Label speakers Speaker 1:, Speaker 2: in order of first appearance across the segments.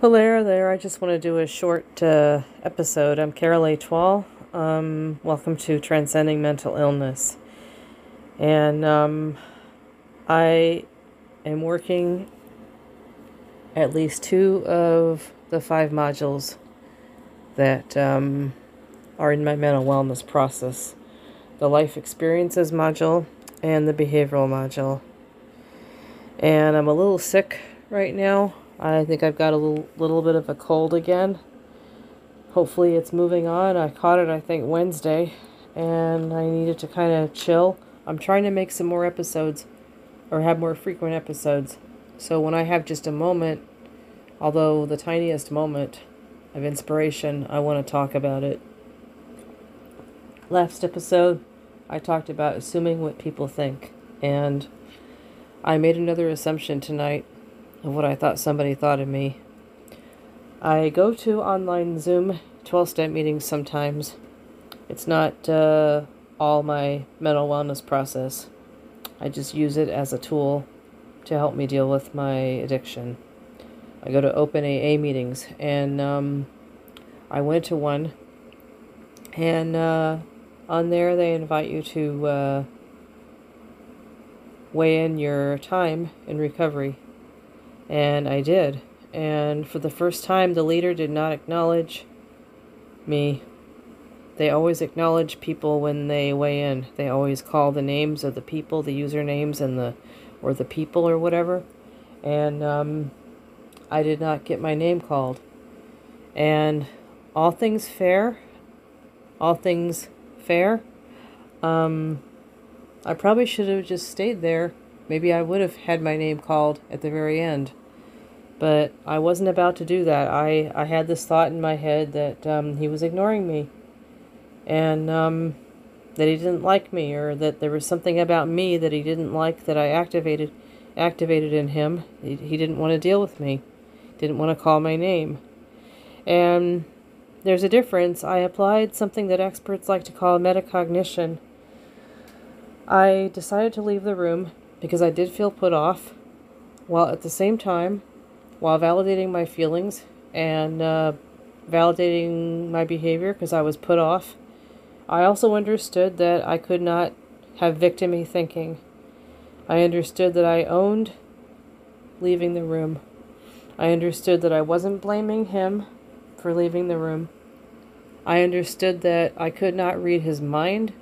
Speaker 1: Hello there. I just want to do a short uh, episode. I'm Carol. Twall. Um, welcome to Transcending Mental Illness. And um, I am working at least two of the five modules that um, are in my mental wellness process the life experiences module and the behavioral module. And I'm a little sick right now. I think I've got a little, little bit of a cold again. Hopefully it's moving on. I caught it, I think, Wednesday, and I needed to kind of chill. I'm trying to make some more episodes or have more frequent episodes. So when I have just a moment, although the tiniest moment of inspiration, I want to talk about it. Last episode, I talked about assuming what people think, and I made another assumption tonight of what I thought somebody thought of me. I go to online Zoom 12 step meetings sometimes. It's not uh, all my mental wellness process. I just use it as a tool to help me deal with my addiction. I go to open AA meetings, and um, I went to one, and uh, on there they invite you to uh, weigh in your time in recovery. And I did. And for the first time, the leader did not acknowledge me. They always acknowledge people when they weigh in. They always call the names of the people, the usernames, and the or the people or whatever. And um, I did not get my name called. And all things fair, all things fair. Um, I probably should have just stayed there. Maybe I would have had my name called at the very end. But I wasn't about to do that. I, I had this thought in my head that um, he was ignoring me and um, that he didn't like me or that there was something about me that he didn't like that I activated activated in him. He, he didn't want to deal with me, didn't want to call my name. And there's a difference. I applied something that experts like to call metacognition. I decided to leave the room because I did feel put off, while at the same time while validating my feelings and uh, validating my behavior because I was put off. I also understood that I could not have victimy thinking. I understood that I owned leaving the room. I understood that I wasn't blaming him for leaving the room. I understood that I could not read his mind.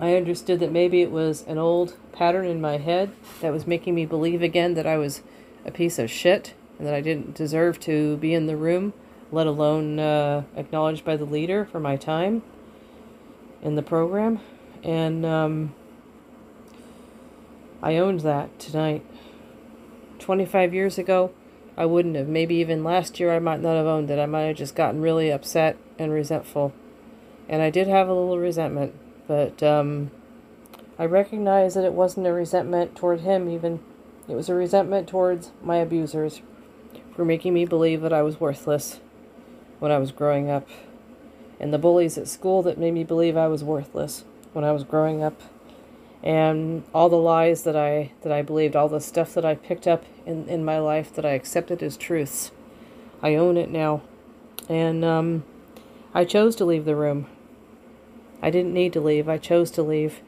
Speaker 1: I understood that maybe it was an old pattern in my head that was making me believe again that I was a piece of shit and that I didn't deserve to be in the room, let alone uh, acknowledged by the leader for my time in the program. And um, I owned that tonight. 25 years ago, I wouldn't have. Maybe even last year, I might not have owned it. I might have just gotten really upset and resentful. And I did have a little resentment, but um, I recognize that it wasn't a resentment toward him, even it was a resentment towards my abusers for making me believe that I was worthless when I was growing up, and the bullies at school that made me believe I was worthless when I was growing up, and all the lies that I that I believed, all the stuff that I picked up in in my life that I accepted as truths. I own it now, and um, I chose to leave the room. I didn't need to leave. I chose to leave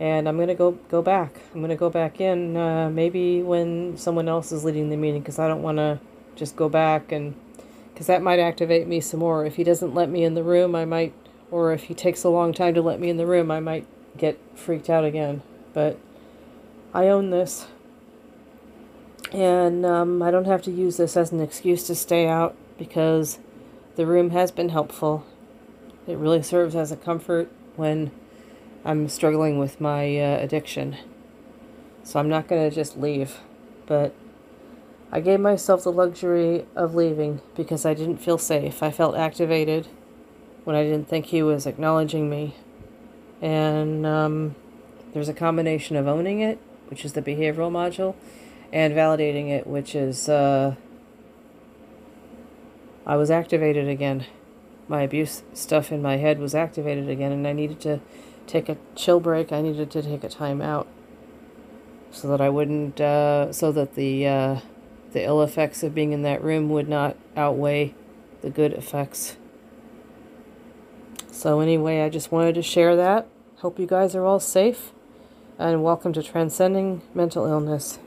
Speaker 1: and I'm gonna go go back. I'm gonna go back in uh, maybe when someone else is leading the meeting because I don't want to just go back and because that might activate me some more. If he doesn't let me in the room, I might, or if he takes a long time to let me in the room, I might get freaked out again. But I own this, and um, I don't have to use this as an excuse to stay out because the room has been helpful. It really serves as a comfort when I'm struggling with my uh, addiction. So I'm not going to just leave. But I gave myself the luxury of leaving because I didn't feel safe. I felt activated when I didn't think he was acknowledging me. And um, there's a combination of owning it, which is the behavioral module, and validating it, which is uh, I was activated again. My abuse stuff in my head was activated again, and I needed to take a chill break. I needed to take a time out so that I wouldn't, uh, so that the uh, the ill effects of being in that room would not outweigh the good effects. So, anyway, I just wanted to share that. Hope you guys are all safe and welcome to Transcending Mental Illness.